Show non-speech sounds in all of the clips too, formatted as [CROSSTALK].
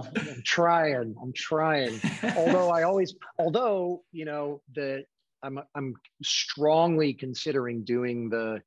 Well, I'm trying. I'm trying. although I always, although you know the, I'm I'm strongly considering doing the,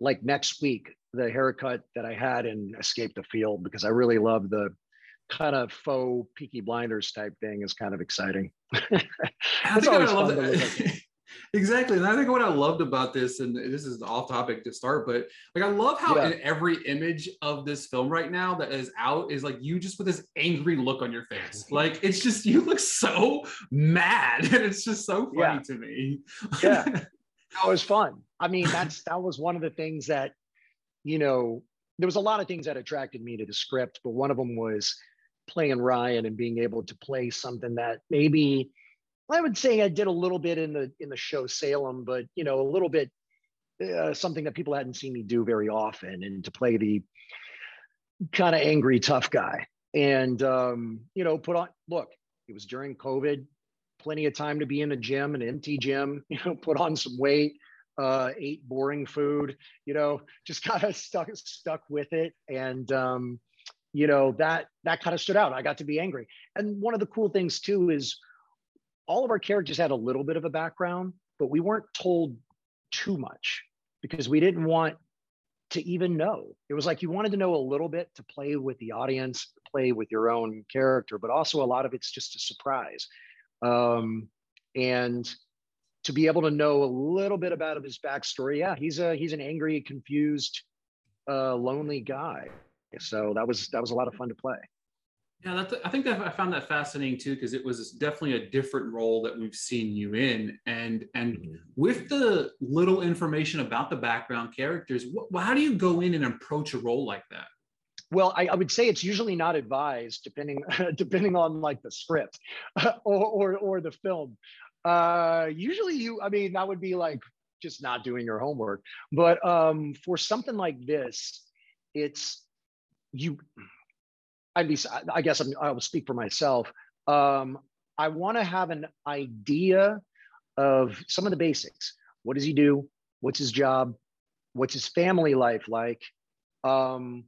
like next week the haircut that I had in Escape the Field because I really love the kind of faux Peaky Blinders type thing is kind of exciting. [LAUGHS] it's always fun to look at. Exactly. And I think what I loved about this, and this is off topic to start, but like I love how yeah. in every image of this film right now that is out is like you just with this angry look on your face. [LAUGHS] Like it's just you look so mad. And it's just so funny yeah. to me. yeah. [LAUGHS] That was fun. I mean, that's that was one of the things that, you know, there was a lot of things that attracted me to the script, but one of them was playing Ryan and being able to play something that maybe I would say I did a little bit in the in the show Salem, but you know, a little bit uh, something that people hadn't seen me do very often, and to play the kind of angry tough guy, and um, you know, put on. Look, it was during COVID, plenty of time to be in a gym, an empty gym. [LAUGHS] You know, put on some weight, uh, ate boring food. You know, just [LAUGHS] kind of stuck stuck with it, and um, you know that that kind of stood out. I got to be angry, and one of the cool things too is all of our characters had a little bit of a background, but we weren't told too much because we didn't want to even know. It was like you wanted to know a little bit to play with the audience, play with your own character, but also a lot of it's just a surprise. Um, and to be able to know a little bit about his backstory, yeah, he's a he's an angry, confused, uh, lonely guy. So that was that was a lot of fun to play. Yeah, that's, I think that I found that fascinating too because it was definitely a different role that we've seen you in, and and mm-hmm. with the little information about the background characters, wh- how do you go in and approach a role like that? Well, I, I would say it's usually not advised, depending [LAUGHS] depending on like the script [LAUGHS] or, or or the film. Uh, usually, you, I mean, that would be like just not doing your homework. But um, for something like this, it's you at least I guess I'm, i will speak for myself. Um, I want to have an idea of some of the basics. What does he do? What's his job? What's his family life like? Um,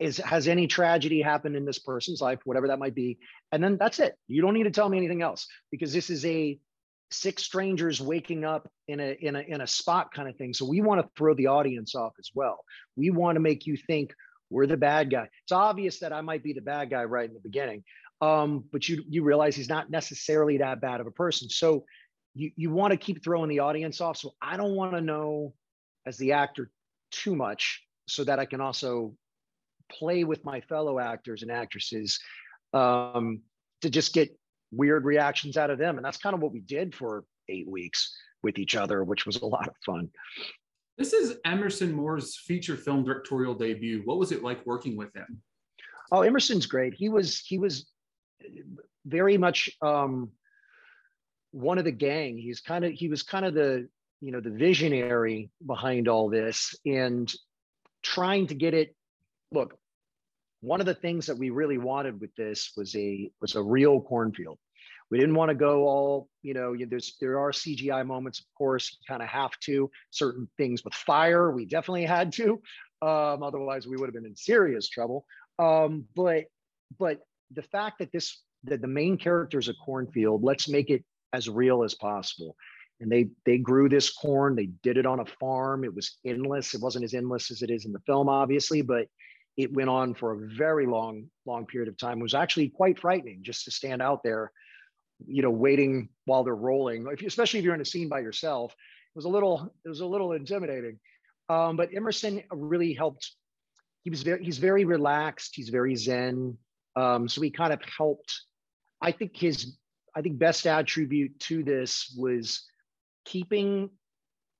is has any tragedy happened in this person's life, whatever that might be? And then that's it. You don't need to tell me anything else because this is a six strangers waking up in a in a in a spot kind of thing. So we want to throw the audience off as well. We want to make you think we're the bad guy. It's obvious that I might be the bad guy right in the beginning, um, but you you realize he's not necessarily that bad of a person. So you you want to keep throwing the audience off. So I don't want to know as the actor too much, so that I can also play with my fellow actors and actresses um, to just get weird reactions out of them. And that's kind of what we did for eight weeks with each other, which was a lot of fun. This is Emerson Moore's feature film directorial debut. What was it like working with him? Oh, Emerson's great. He was he was very much um, one of the gang. He's kind of he was kind of the you know the visionary behind all this and trying to get it. Look, one of the things that we really wanted with this was a was a real cornfield we didn't want to go all you know there's there are cgi moments of course you kind of have to certain things with fire we definitely had to um, otherwise we would have been in serious trouble. Um, but but the fact that this that the main character is a cornfield let's make it as real as possible. And they they grew this corn they did it on a farm it was endless it wasn't as endless as it is in the film obviously but it went on for a very long long period of time. It was actually quite frightening just to stand out there you know, waiting while they're rolling, if you, especially if you're in a scene by yourself, it was a little, it was a little intimidating. Um, but Emerson really helped. He was very, he's very relaxed. He's very zen. Um, so he kind of helped. I think his, I think best attribute to this was keeping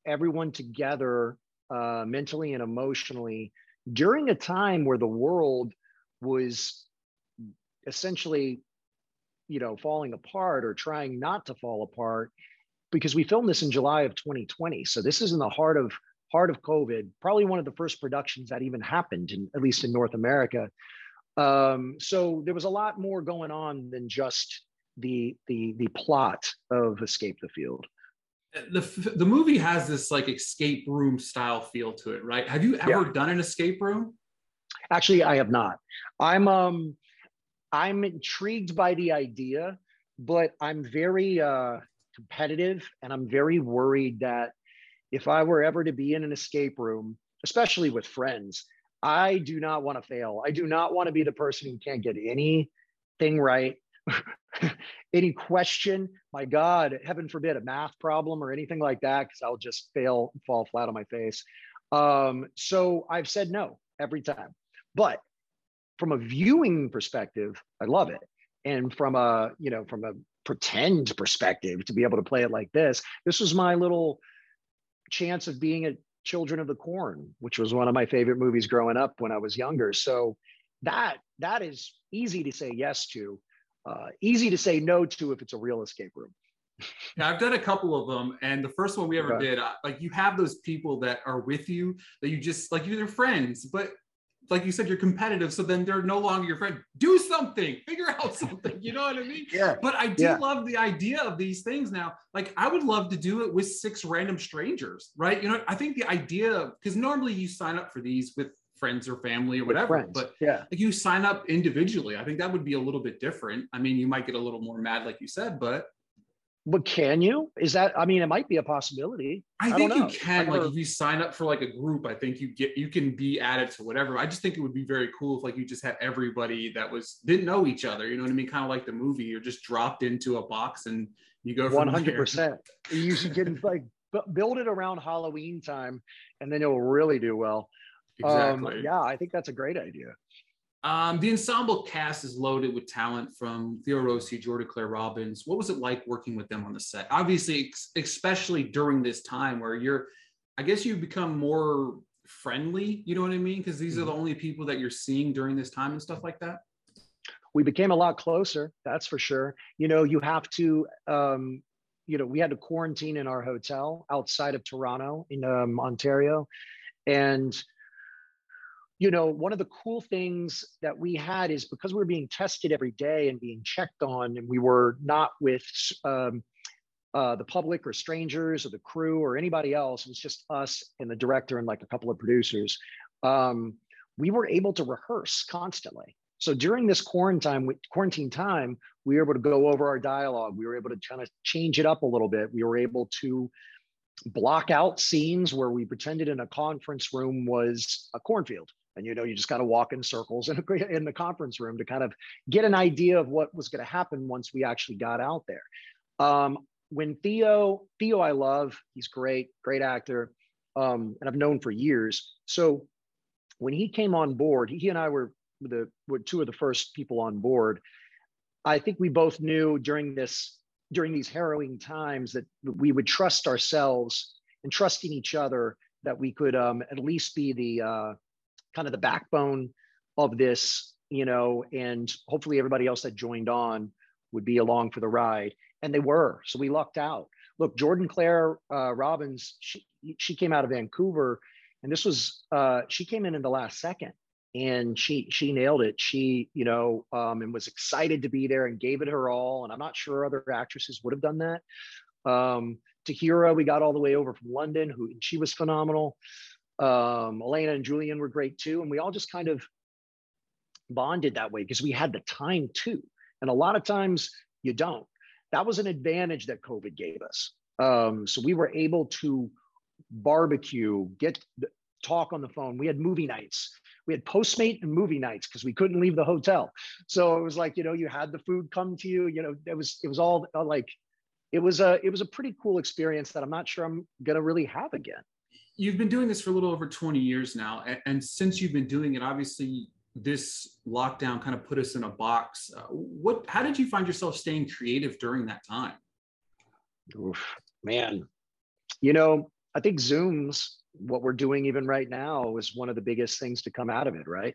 everyone together uh, mentally and emotionally during a time where the world was essentially you know falling apart or trying not to fall apart because we filmed this in July of 2020 so this is in the heart of heart of covid probably one of the first productions that even happened in at least in North America. Um, so there was a lot more going on than just the the the plot of escape the field. The the movie has this like escape room style feel to it right? Have you ever yeah. done an escape room? Actually i have not. I'm um I'm intrigued by the idea, but I'm very uh, competitive and I'm very worried that if I were ever to be in an escape room, especially with friends, I do not want to fail. I do not want to be the person who can't get anything right. [LAUGHS] any question, my God, heaven forbid, a math problem or anything like that, because I'll just fail, fall flat on my face. Um, so I've said no every time. But from a viewing perspective, I love it. And from a, you know, from a pretend perspective, to be able to play it like this, this was my little chance of being a Children of the Corn, which was one of my favorite movies growing up when I was younger. So that that is easy to say yes to, uh, easy to say no to if it's a real escape room. [LAUGHS] Yeah, I've done a couple of them, and the first one we ever okay. did, uh, like you have those people that are with you that you just like you're their friends, but like you said, you're competitive, so then they're no longer your friend. Do something, figure out [LAUGHS] something. You know what I mean? Yeah. But I do yeah. love the idea of these things now. Like I would love to do it with six random strangers, right? You know, I think the idea because normally you sign up for these with friends or family or whatever, but yeah, like you sign up individually. I think that would be a little bit different. I mean, you might get a little more mad, like you said, but but can you? Is that? I mean, it might be a possibility. I, I think you can. Like, if you sign up for like a group, I think you get you can be added to whatever. I just think it would be very cool if like you just had everybody that was didn't know each other. You know what I mean? Kind of like the movie. You're just dropped into a box and you go. One hundred percent. You should get [LAUGHS] like build it around Halloween time, and then it will really do well. Exactly. Um, yeah, I think that's a great idea. Um, the ensemble cast is loaded with talent from Theo Rossi, Jordan Claire Robbins. What was it like working with them on the set? Obviously, especially during this time where you're, I guess you become more friendly. You know what I mean? Because these are the mm-hmm. only people that you're seeing during this time and stuff like that. We became a lot closer. That's for sure. You know, you have to. Um, you know, we had to quarantine in our hotel outside of Toronto in um, Ontario, and you know, one of the cool things that we had is because we were being tested every day and being checked on, and we were not with um, uh, the public or strangers or the crew or anybody else. It was just us and the director and like a couple of producers. Um, we were able to rehearse constantly. So during this quarantine quarantine time, we were able to go over our dialogue. We were able to kind of change it up a little bit. We were able to block out scenes where we pretended in a conference room was a cornfield and you know you just got to walk in circles [LAUGHS] in, in the conference room to kind of get an idea of what was going to happen once we actually got out there. Um, when theo theo i love. He's great great actor um, and i've known for years. So when he came on board he and i were the were two of the first people on board. I think we both knew during this during these harrowing times that we would trust ourselves and trusting each other that we could um, at least be the uh, kind of the backbone of this, you know, and hopefully everybody else that joined on would be along for the ride. And they were. So we lucked out. Look, Jordan Claire uh, Robbins, she, she came out of Vancouver, and this was, uh, she came in in the last second and she she nailed it she you know um, and was excited to be there and gave it her all and i'm not sure other actresses would have done that um Tahirah we got all the way over from london who she was phenomenal um, Elena and Julian were great too. And we all just kind of bonded that way because we had the time too. And a lot of times you don't. That was an advantage that COVID gave us. Um, so we were able to barbecue, get talk on the phone. We had movie nights. We had Postmate and movie nights because we couldn't leave the hotel. So it was like, you know, you had the food come to you, you know, it was, it was all uh, like, it was a, it was a pretty cool experience that I'm not sure I'm going to really have again you've been doing this for a little over 20 years now and, and, since you've been doing it obviously this lockdown kind of put us in a box. Uh, what how did you find yourself staying creative during that time? Oof, man. You know i think zooms what we're doing even right now is one of the biggest things to come out of it right?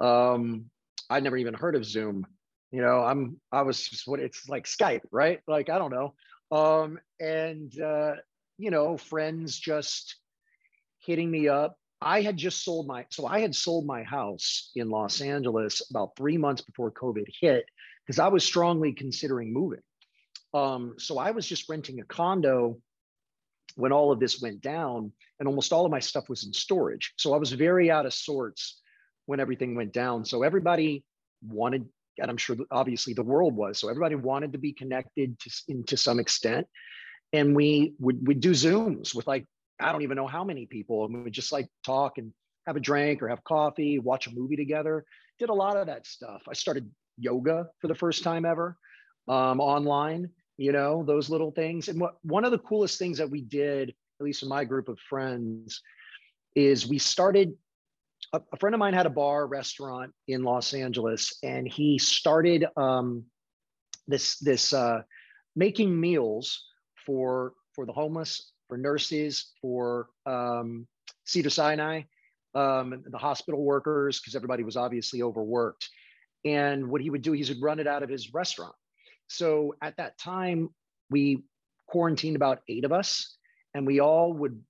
Um i never even heard of zoom. You know i'm i was just what it's like skype right? Like i don't know. Um and uh you know friends just hitting me up. I had just sold my, so I had sold my house in Los Angeles about three months before COVID hit because I was strongly considering moving. Um, so I was just renting a condo when all of this went down, and almost all of my stuff was in storage. So I was very out of sorts when everything went down. So everybody wanted and I'm sure obviously the world was. So everybody wanted to be connected to, in, to some extent. And we would would do Zooms with like, I don't even know how many people. And we would just like talk and have a drink or have coffee, watch a movie together. Did a lot of that stuff. I started yoga for the first time ever um, online, you know, those little things. And what one of the coolest things that we did, at least in my group of friends, is we started a, a, friend of mine had a bar restaurant in Los Angeles, and he started um, this this uh, making meals for for the homeless, for nurses, for um, Cedar Sinai, um, the hospital workers, because everybody was obviously overworked. And what he would do, he would run it out of his restaurant. So at that time, we quarantined about eight of us, and we all would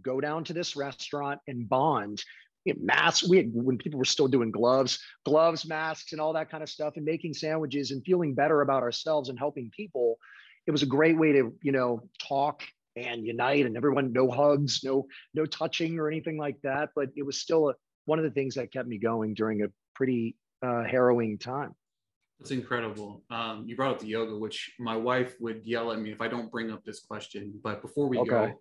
go down to this restaurant and bond you know, masks. We had, when people were still doing gloves, gloves, masks, and all that kind of stuff, and making sandwiches and feeling better about ourselves and helping people. It was a great way to, you know, talk and unite, and everyone no hugs, no no touching or anything like that. But it was still a, one of the things that kept me going during a pretty uh, harrowing time. That's incredible. Um, you brought up the yoga, which my wife would yell at me if I don't bring up this question. But before we okay. go,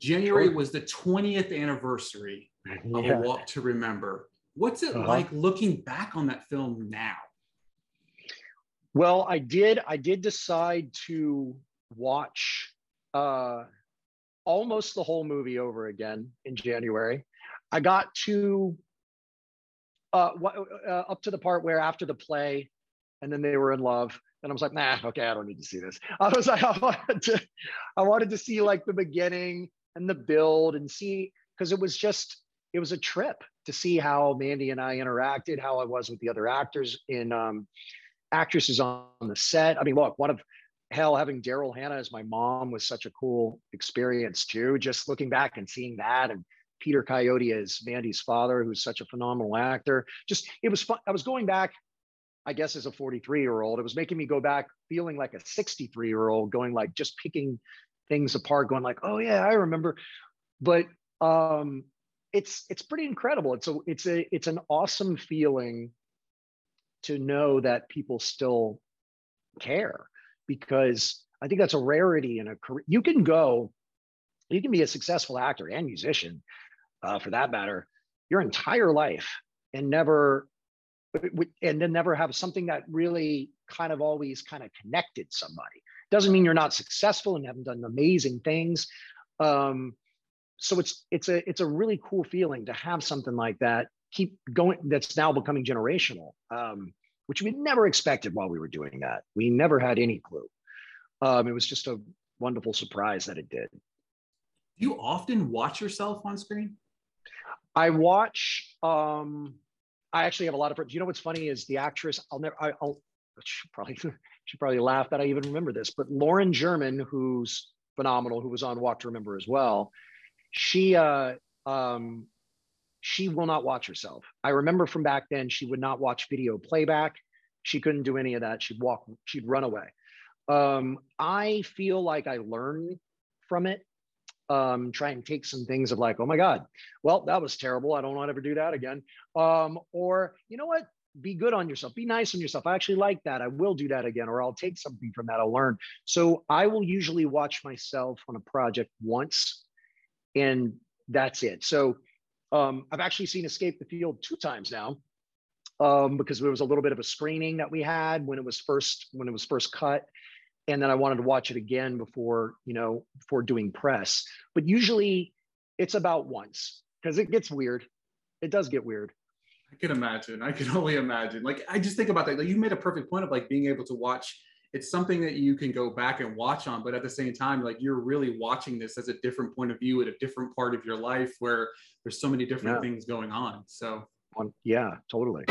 January was the 20th anniversary of yeah. A Walk to Remember. What's it uh-huh. like looking back on that film now? Well, I did. I did decide to watch uh, almost the whole movie over again in January. I got to uh, uh, up to the part where after the play, and then they were in love. And I was like, nah, okay, I don't need to see this. [LAUGHS] I was like, I wanted to, I wanted to see like the beginning and the build and see because it was just it was a trip to see how Mandy and I interacted, how I was with the other actors in um, actresses on the set. I mean, look, one of hell having Daryl Hannah as my mom was such a cool experience too. Just looking back and seeing that, and Peter Coyote as Mandy's father, who's such a phenomenal actor. Just it was fun. I was going back, I guess, as a 43 year old. It was making me go back feeling like a 63 year old, going like just picking things apart, going like, oh yeah, I remember. But um, it's it's pretty incredible. It's a it's a it's an awesome feeling to know that people still care because I think that's a rarity in a career. You can go, you can be a successful actor and musician, uh, for that matter, your entire life and never and then never have something that really kind of always kind of connected somebody doesn't mean you're not successful and haven't done amazing things. Um, so it's it's a it's a really cool feeling to have something like that keep going. That's now becoming generational, um, which we never expected while we were doing that. We never had any clue. Um, it was just a wonderful surprise that it did. Do you often watch yourself on screen? I watch. Um, I actually have a lot of. You know what's funny is the actress. I'll never. I, will probably [LAUGHS] should probably laugh that I even remember this, but Lauren German, who's phenomenal, who was on Walk to Remember as well, she uh, um, she will not watch herself. I remember from back then she would not watch video playback. She couldn't do any of that. She'd walk, she'd run away. Um, I feel like I learn from it. Um, try and take some things of like, oh my God, well, that was terrible. I don't want to ever do that again. Um, or you know what? be good on yourself be nice on yourself i actually like that i will do that again or i'll take something from that i'll learn so i will usually watch myself on a project once and that's it so um, i've actually seen escape the field two times now um, because there was a little bit of a screening that we had when it was first when it was first cut and then i wanted to watch it again before you know before doing press but usually it's about once because it gets weird it does get weird I can imagine. I can [LAUGHS] only imagine. Like I just think about that. Like you made a perfect point of like being able to watch. It's something that you can go back and watch on, but at the same time, like you're really watching this as a different point of view at a different part of your life where there's so many different yeah. things going on. So yeah, totally.